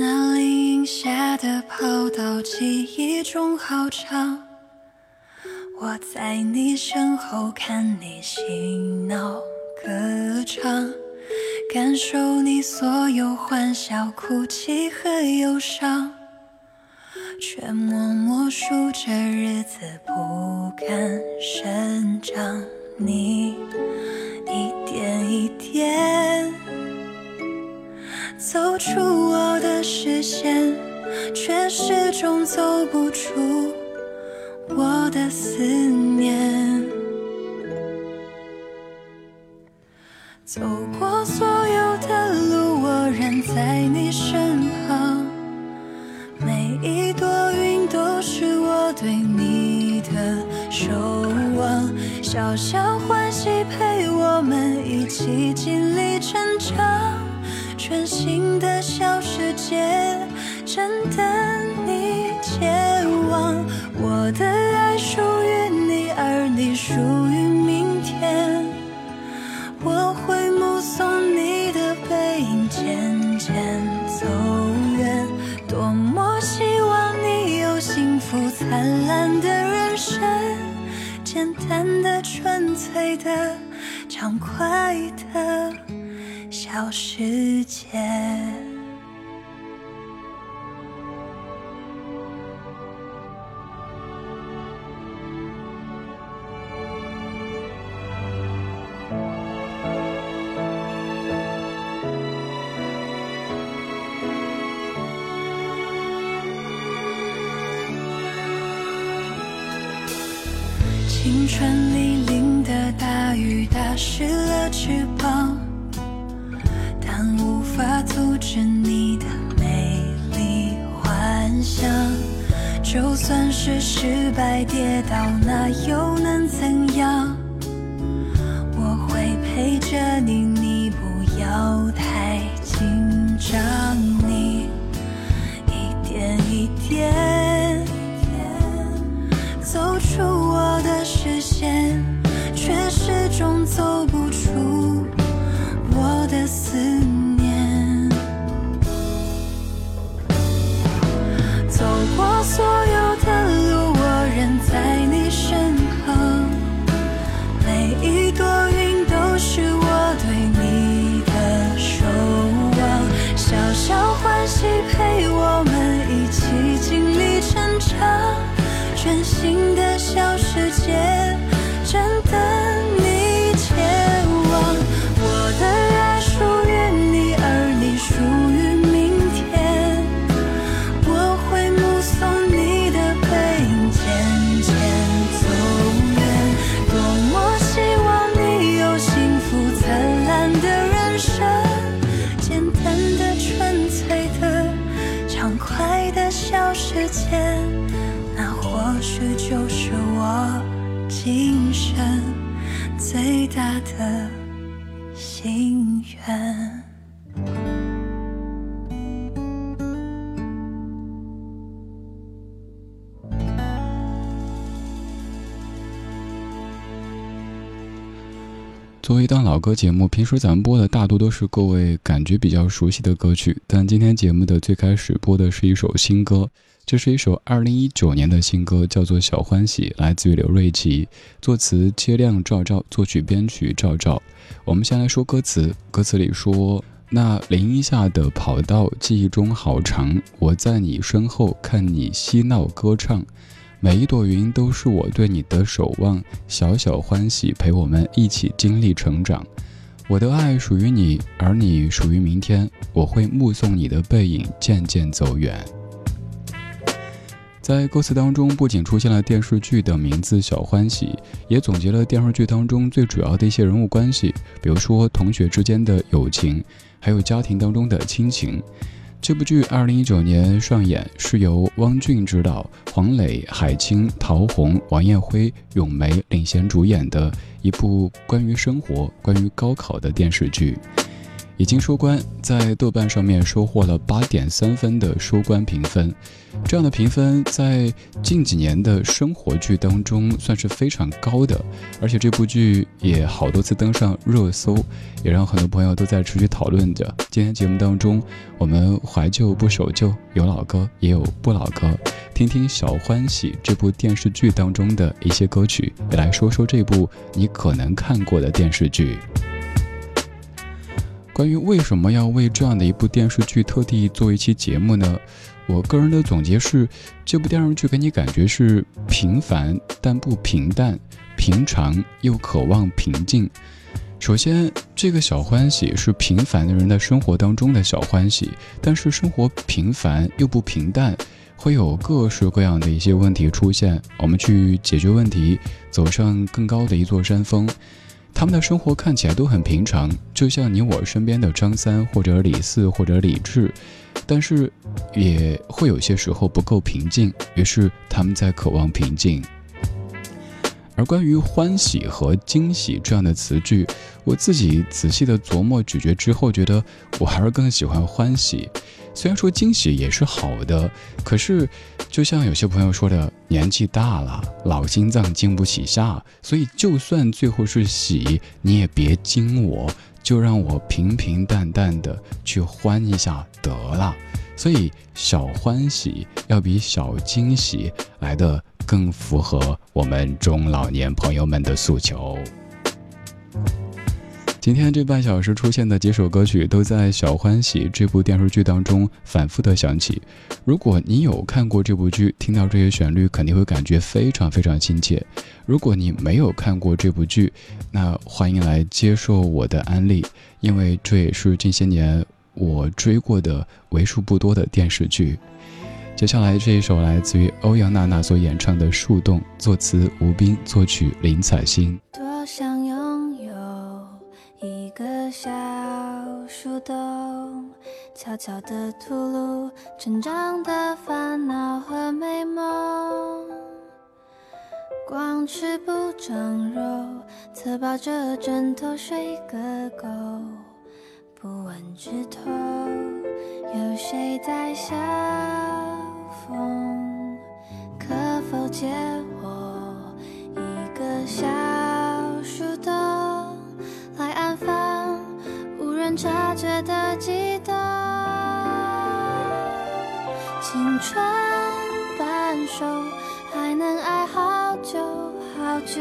那林荫下的跑道，记忆中好长。我在你身后看你嬉闹歌唱，感受你所有欢笑、哭泣和忧伤，却默默数着日子不敢生长。你一点一点走出我的视线，却始终走不出。我的思念，走过所有的路，我仍在你身旁。每一朵云都是我对你的守望，小小欢喜陪我们一起经历成长。全新的小世界，正等你前往。我的爱属于你，而你属于明天。我会目送你的背影渐渐走远，多么希望你有幸福灿烂的人生，简单的、纯粹的、畅快的小世界。青春里淋的大雨打湿了翅膀，无法阻止你的美丽幻想。就算是失败跌倒，那又能怎样？我会陪着你，你过今生最大的心愿。作为一档老歌节目，平时咱们播的大多都是各位感觉比较熟悉的歌曲，但今天节目的最开始播的是一首新歌，这是一首二零一九年的新歌，叫做《小欢喜》，来自于刘瑞琦，作词切亮赵赵，作曲编曲赵赵。我们先来说歌词，歌词里说：“那林荫下的跑道，记忆中好长，我在你身后看你嬉闹歌唱。”每一朵云都是我对你的守望，小小欢喜陪我们一起经历成长。我的爱属于你，而你属于明天。我会目送你的背影渐渐走远。在歌词当中，不仅出现了电视剧的名字《小欢喜》，也总结了电视剧当中最主要的一些人物关系，比如说同学之间的友情，还有家庭当中的亲情。这部剧二零一九年上演，是由汪俊执导，黄磊、海清、陶虹、王艳辉、咏梅领衔主演的一部关于生活、关于高考的电视剧。已经收官，在豆瓣上面收获了八点三分的收官评分，这样的评分在近几年的生活剧当中算是非常高的，而且这部剧也好多次登上热搜，也让很多朋友都在持续讨论着。今天节目当中，我们怀旧不守旧，有老歌也有不老歌，听听《小欢喜》这部电视剧当中的一些歌曲，也来说说这部你可能看过的电视剧。关于为什么要为这样的一部电视剧特地做一期节目呢？我个人的总结是，这部电视剧给你感觉是平凡但不平淡，平常又渴望平静。首先，这个小欢喜是平凡的人的生活当中的小欢喜，但是生活平凡又不平淡，会有各式各样的一些问题出现。我们去解决问题，走上更高的一座山峰。他们的生活看起来都很平常，就像你我身边的张三或者李四或者李智，但是也会有些时候不够平静，于是他们在渴望平静。而关于欢喜和惊喜这样的词句，我自己仔细的琢磨咀嚼之后，觉得我还是更喜欢欢喜。虽然说惊喜也是好的，可是就像有些朋友说的，年纪大了，老心脏经不起下，所以就算最后是喜，你也别惊我，就让我平平淡淡的去欢一下得了。所以小欢喜要比小惊喜来的更符合我们中老年朋友们的诉求。今天这半小时出现的几首歌曲，都在《小欢喜》这部电视剧当中反复的响起。如果你有看过这部剧，听到这些旋律，肯定会感觉非常非常亲切。如果你没有看过这部剧，那欢迎来接受我的安利，因为这也是近些年我追过的为数不多的电视剧。接下来这一首来自于欧阳娜娜所演唱的《树洞》，作词吴斌，作曲林采欣。多想悄悄地吐露成长的烦恼和美梦。光吃不长肉，侧抱着枕头睡个够。不问枝头有谁在笑风，可否借我一个小树洞？察觉的悸动，青春半熟，还能爱好久好久。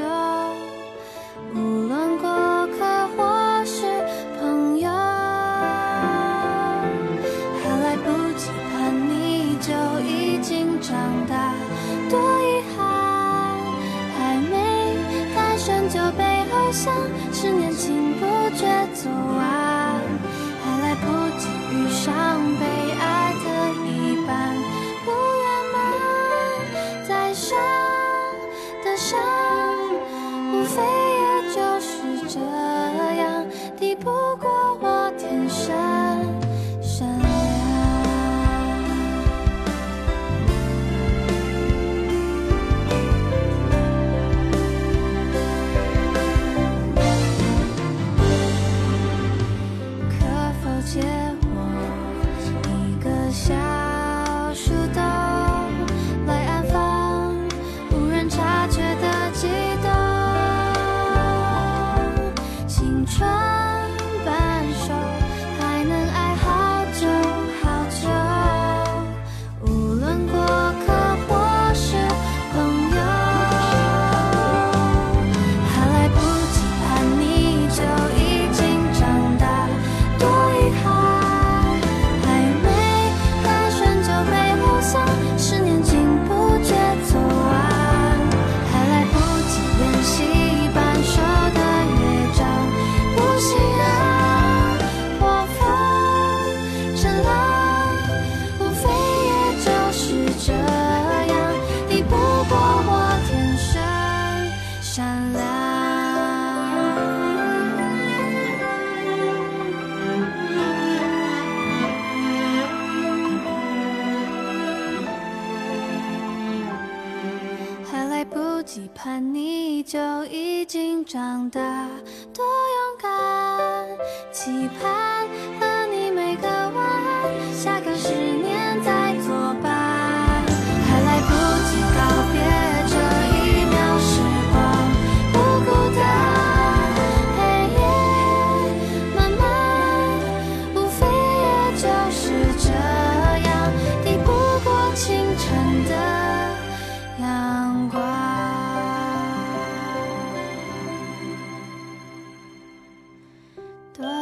经长大，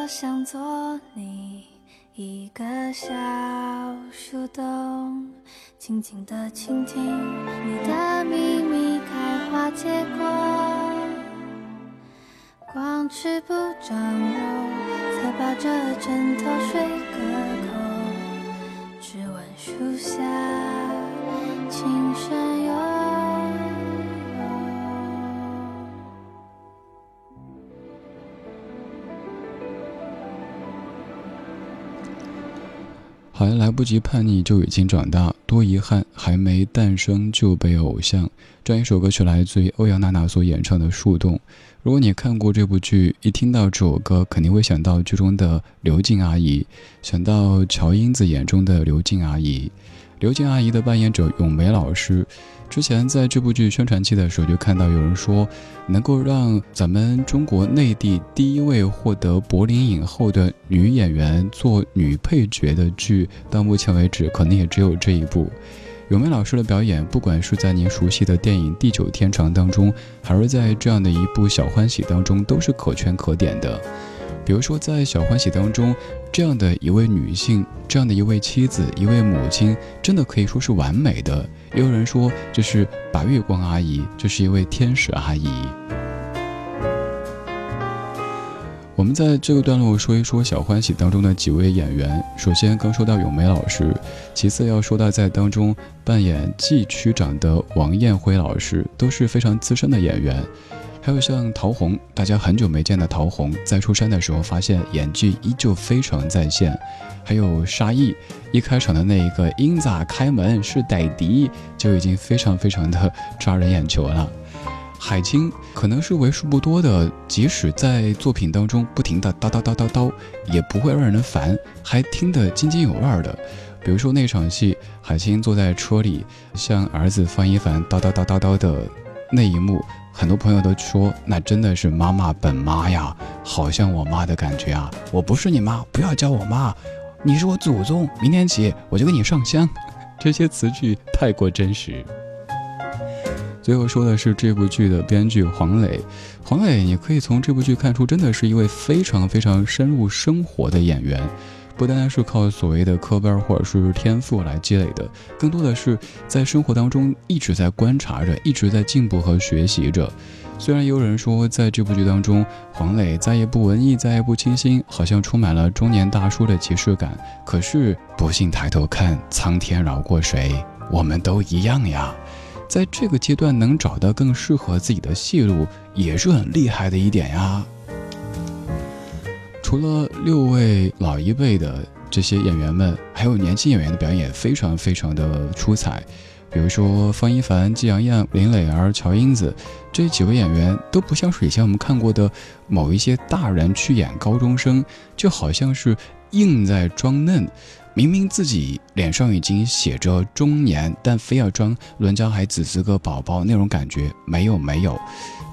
我想做你一个小树洞，静静地倾听你的秘密开花结果。光吃不长肉，侧抱着枕头睡个够，只闻树下好像来不及叛逆就已经长大，多遗憾，还没诞生就被偶像。这样一首歌曲来自于欧阳娜娜所演唱的《树洞》。如果你看过这部剧，一听到这首歌，肯定会想到剧中的刘静阿姨，想到乔英子眼中的刘静阿姨。刘静阿姨的扮演者咏梅老师，之前在这部剧宣传期的时候就看到有人说，能够让咱们中国内地第一位获得柏林影后的女演员做女配角的剧，到目前为止可能也只有这一部。咏梅老师的表演，不管是在您熟悉的电影《地久天长》当中，还是在这样的一部《小欢喜》当中，都是可圈可点的。比如说，在《小欢喜》当中，这样的一位女性，这样的一位妻子，一位母亲，真的可以说是完美的。也有人说这是白月光阿姨，这是一位天使阿姨。我们在这个段落说一说《小欢喜》当中的几位演员。首先，刚说到咏梅老师，其次要说到在当中扮演季区长的王艳辉老师，都是非常资深的演员。还有像陶虹，大家很久没见的陶虹，在出山的时候发现演技依旧非常在线。还有沙溢，一开场的那一个“英子开门是歹迪”，就已经非常非常的抓人眼球了。海清可能是为数不多的，即使在作品当中不停的叨叨叨叨叨，也不会让人烦，还听得津津有味的。比如说那场戏，海清坐在车里向儿子方一凡叨叨叨叨叨的那一幕。很多朋友都说，那真的是妈妈本妈呀，好像我妈的感觉啊！我不是你妈，不要叫我妈，你是我祖宗，明天起我就给你上香。这些词句太过真实。最后说的是这部剧的编剧黄磊，黄磊，你可以从这部剧看出，真的是一位非常非常深入生活的演员。不单单是靠所谓的科班或者是天赋来积累的，更多的是在生活当中一直在观察着，一直在进步和学习着。虽然有人说在这部剧当中，黄磊再也不文艺，再也不清新，好像充满了中年大叔的即视感。可是不信抬头看，苍天饶过谁？我们都一样呀。在这个阶段能找到更适合自己的戏路，也是很厉害的一点呀。除了六位老一辈的这些演员们，还有年轻演员的表演也非常非常的出彩。比如说方一凡、季阳燕、林磊儿、乔英子这几位演员，都不像是以前我们看过的某一些大人去演高中生，就好像是硬在装嫩。明明自己脸上已经写着中年，但非要装伦家孩子是个宝宝那种感觉，没有没有。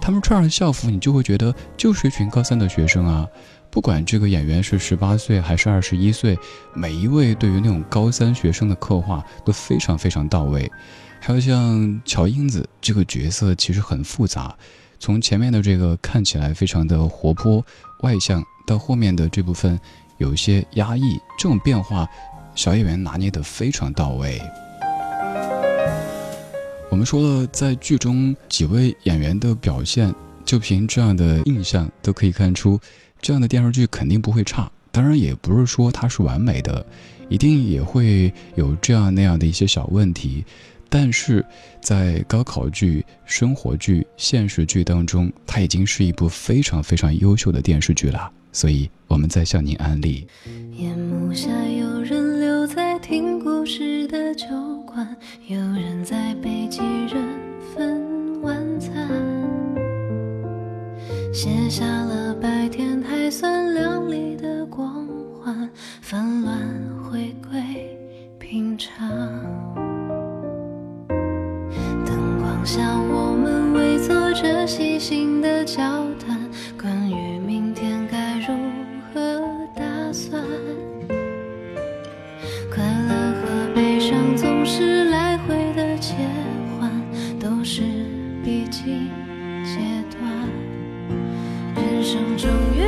他们穿上校服，你就会觉得就是一群高三的学生啊。不管这个演员是十八岁还是二十一岁，每一位对于那种高三学生的刻画都非常非常到位。还有像乔英子这个角色，其实很复杂。从前面的这个看起来非常的活泼外向，到后面的这部分有一些压抑，这种变化，小演员拿捏得非常到位。我们说了，在剧中几位演员的表现，就凭这样的印象都可以看出。这样的电视剧肯定不会差，当然也不是说它是完美的，一定也会有这样那样的一些小问题。但是在高考剧、生活剧、现实剧当中，它已经是一部非常非常优秀的电视剧了。所以我们在向您安利。终于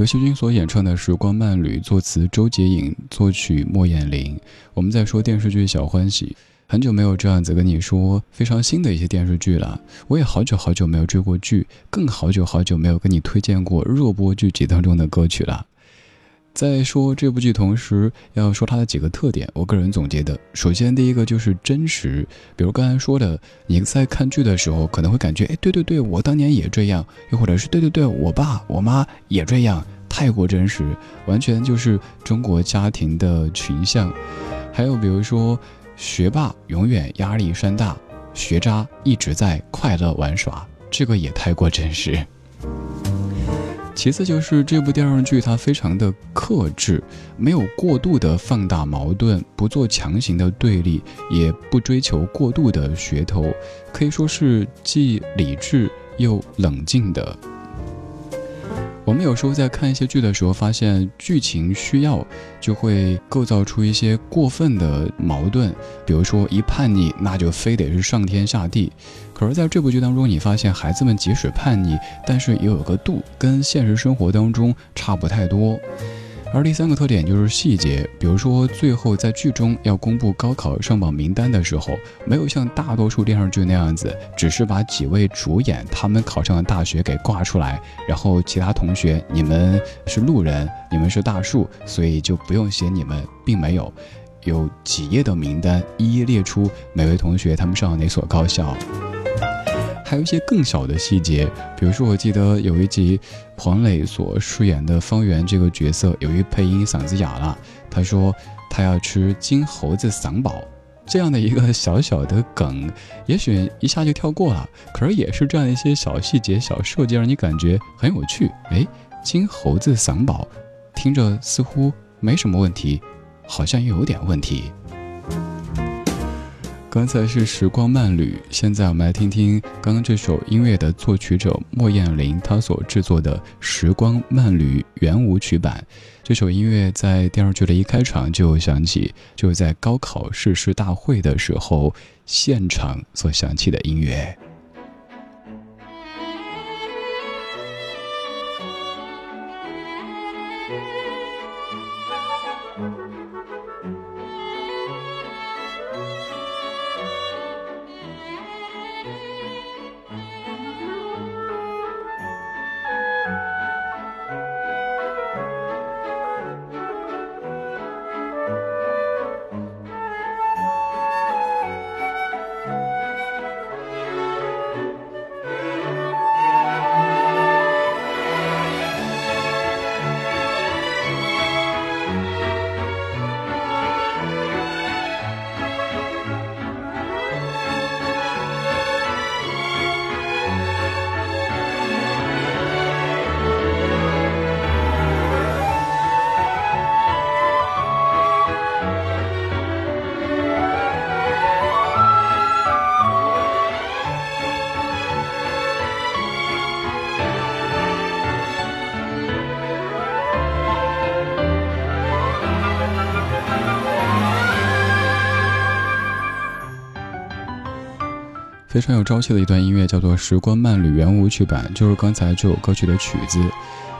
刘惜君所演唱的《时光慢旅》，作词周洁颖，作曲莫艳玲。我们在说电视剧《小欢喜》，很久没有这样子跟你说非常新的一些电视剧了。我也好久好久没有追过剧，更好久好久没有跟你推荐过热播剧集当中的歌曲了。在说这部剧同时，要说它的几个特点，我个人总结的，首先第一个就是真实，比如刚才说的，你在看剧的时候可能会感觉，哎，对对对，我当年也这样，又或者是对对对，我爸我妈也这样，太过真实，完全就是中国家庭的群像。还有比如说，学霸永远压力山大，学渣一直在快乐玩耍，这个也太过真实。其次就是这部电视剧它非常的克制，没有过度的放大矛盾，不做强行的对立，也不追求过度的噱头，可以说是既理智又冷静的。我们有时候在看一些剧的时候，发现剧情需要就会构造出一些过分的矛盾，比如说一叛逆，那就非得是上天下地。可是在这部剧当中，你发现孩子们即使叛逆，但是也有个度，跟现实生活当中差不太多。而第三个特点就是细节，比如说最后在剧中要公布高考上榜名单的时候，没有像大多数电视剧那样子，只是把几位主演他们考上的大学给挂出来，然后其他同学你们是路人，你们是大树，所以就不用写你们，并没有，有几页的名单一一列出每位同学他们上了哪所高校。还有一些更小的细节，比如说，我记得有一集，黄磊所饰演的方圆这个角色，由于配音嗓子哑了，他说他要吃金猴子嗓宝，这样的一个小小的梗，也许一下就跳过了，可是也是这样一些小细节、小设计，让你感觉很有趣。哎，金猴子嗓宝，听着似乎没什么问题，好像又有点问题。刚才是时光慢旅，现在我们来听听刚刚这首音乐的作曲者莫艳玲她所制作的《时光慢旅》圆舞曲版。这首音乐在电视剧的一开场就响起，就是在高考誓师大会的时候现场所响起的音乐。非常有朝气的一段音乐，叫做《时光慢旅圆舞曲版》，就是刚才这首歌曲的曲子。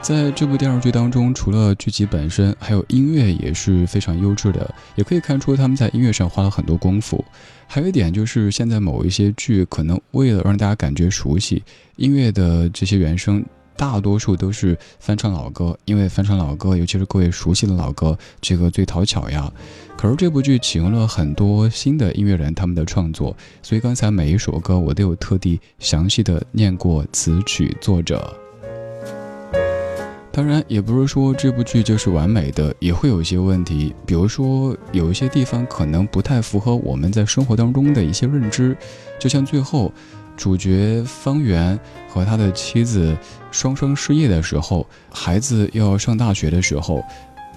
在这部电视剧当中，除了剧集本身，还有音乐也是非常优质的，也可以看出他们在音乐上花了很多功夫。还有一点就是，现在某一些剧可能为了让大家感觉熟悉，音乐的这些原声。大多数都是翻唱老歌，因为翻唱老歌，尤其是各位熟悉的老歌，这个最讨巧呀。可是这部剧启用了很多新的音乐人，他们的创作，所以刚才每一首歌我都有特地详细的念过词曲作者。当然，也不是说这部剧就是完美的，也会有一些问题，比如说有一些地方可能不太符合我们在生活当中的一些认知，就像最后。主角方圆和他的妻子双双失业的时候，孩子要上大学的时候，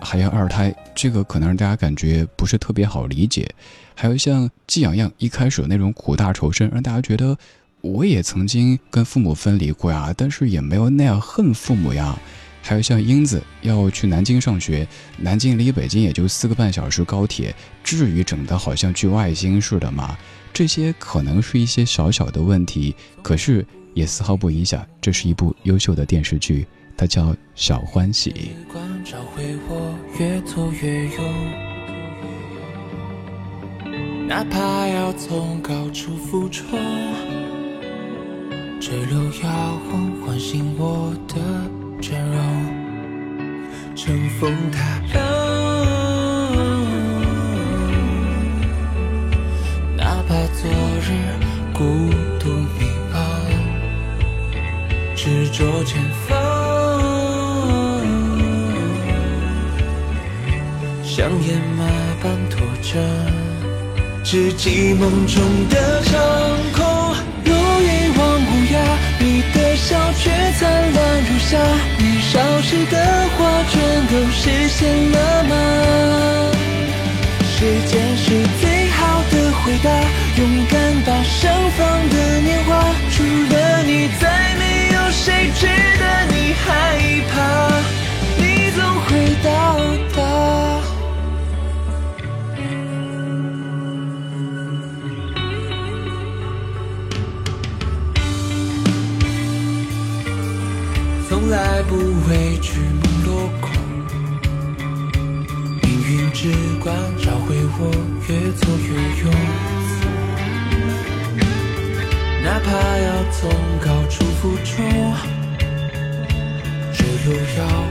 还要二胎，这个可能让大家感觉不是特别好理解。还有像季洋洋一开始那种苦大仇深，让大家觉得我也曾经跟父母分离过呀，但是也没有那样恨父母呀。还有像英子要去南京上学，南京离北京也就四个半小时高铁，至于整的好像去外星似的吗？这些可能是一些小小的问题，可是也丝毫不影响。这是一部优秀的电视剧，它叫《小欢喜》。哪怕要从高处俯冲，坠落摇晃唤醒我的倦容，乘风踏浪。昨日孤独迷茫，执着前方，像野马般拖着，只记梦中的长空，如一望无涯。你的笑却灿烂如夏，年少时的画全都实现了吗？时间回答。勇敢大声放的年华，除了你，再没有谁值得你害怕。你总会到达。从来不畏惧梦落空，命运之光照会我，越挫越勇。怕要从高处俯冲，只有遥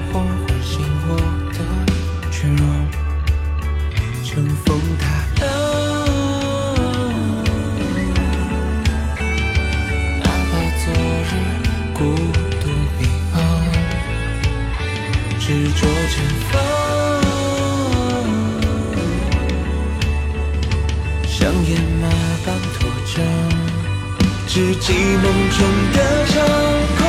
记梦中的长空。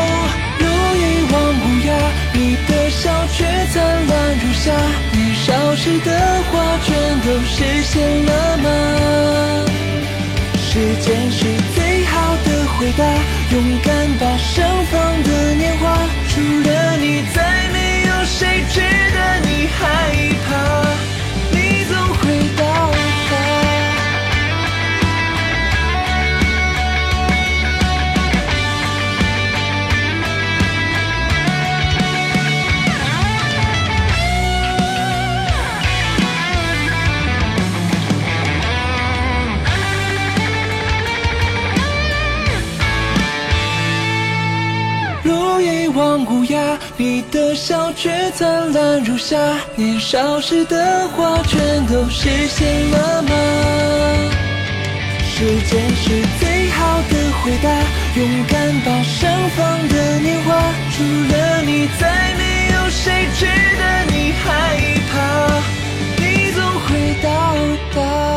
落叶忘无涯，你的笑却灿烂如夏。年少时的话，全都实现了吗？时间是最好的回答，勇敢把盛放的年华，除了你，再没有谁值得你害却灿烂如夏，年少时的话全都实现了吗？时间是最好的回答，勇敢把盛放的年华，除了你，再没有谁值得你害怕。你总会到达。